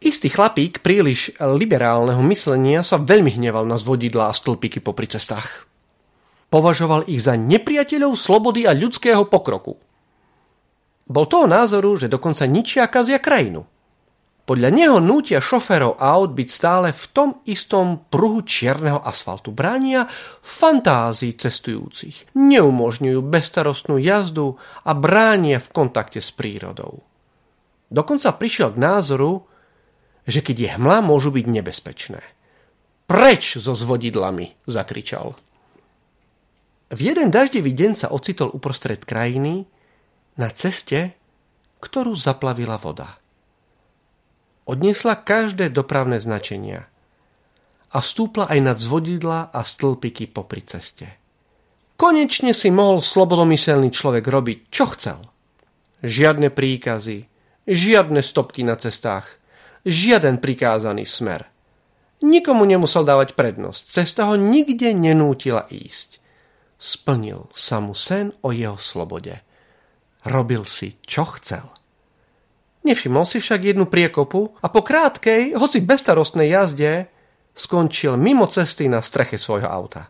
Istý chlapík príliš liberálneho myslenia sa veľmi hneval na zvodidlá a stĺpiky popri cestách. Považoval ich za nepriateľov slobody a ľudského pokroku. Bol toho názoru, že dokonca ničia kazia krajinu. Podľa neho nútia šoferov aut byť stále v tom istom pruhu čierneho asfaltu. Bránia fantázii cestujúcich. Neumožňujú bezstarostnú jazdu a bránia v kontakte s prírodou. Dokonca prišiel k názoru, že keď je hmla, môžu byť nebezpečné. Preč so zvodidlami, zakričal. V jeden daždivý deň sa ocitol uprostred krajiny na ceste, ktorú zaplavila voda. Odniesla každé dopravné značenia a vstúpla aj nad zvodidla a stĺpiky popri ceste. Konečne si mohol slobodomyselný človek robiť, čo chcel. Žiadne príkazy, žiadne stopky na cestách, žiaden prikázaný smer. Nikomu nemusel dávať prednosť, cesta ho nikde nenútila ísť. Splnil sa mu sen o jeho slobode. Robil si, čo chcel. Nevšimol si však jednu priekopu a po krátkej, hoci bestarostnej jazde skončil mimo cesty na streche svojho auta.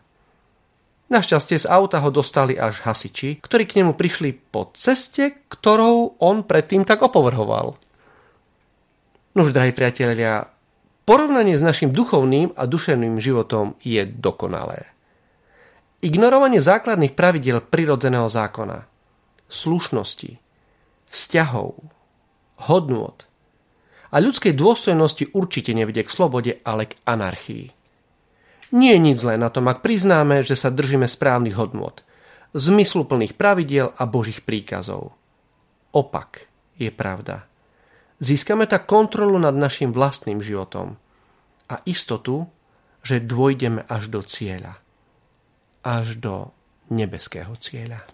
Našťastie z auta ho dostali až hasiči, ktorí k nemu prišli po ceste, ktorou on predtým tak opovrhoval. Nož, drahí priatelia, porovnanie s našim duchovným a duševným životom je dokonalé. Ignorovanie základných pravidel prirodzeného zákona, slušnosti, vzťahov, hodnôt a ľudskej dôstojnosti určite nevedie k slobode, ale k anarchii. Nie je nič zlé na tom, ak priznáme, že sa držíme správnych hodnôt, zmysluplných pravidiel a božích príkazov. Opak je pravda. Získame tak kontrolu nad našim vlastným životom a istotu, že dôjdeme až do cieľa. Až do nebeského cieľa.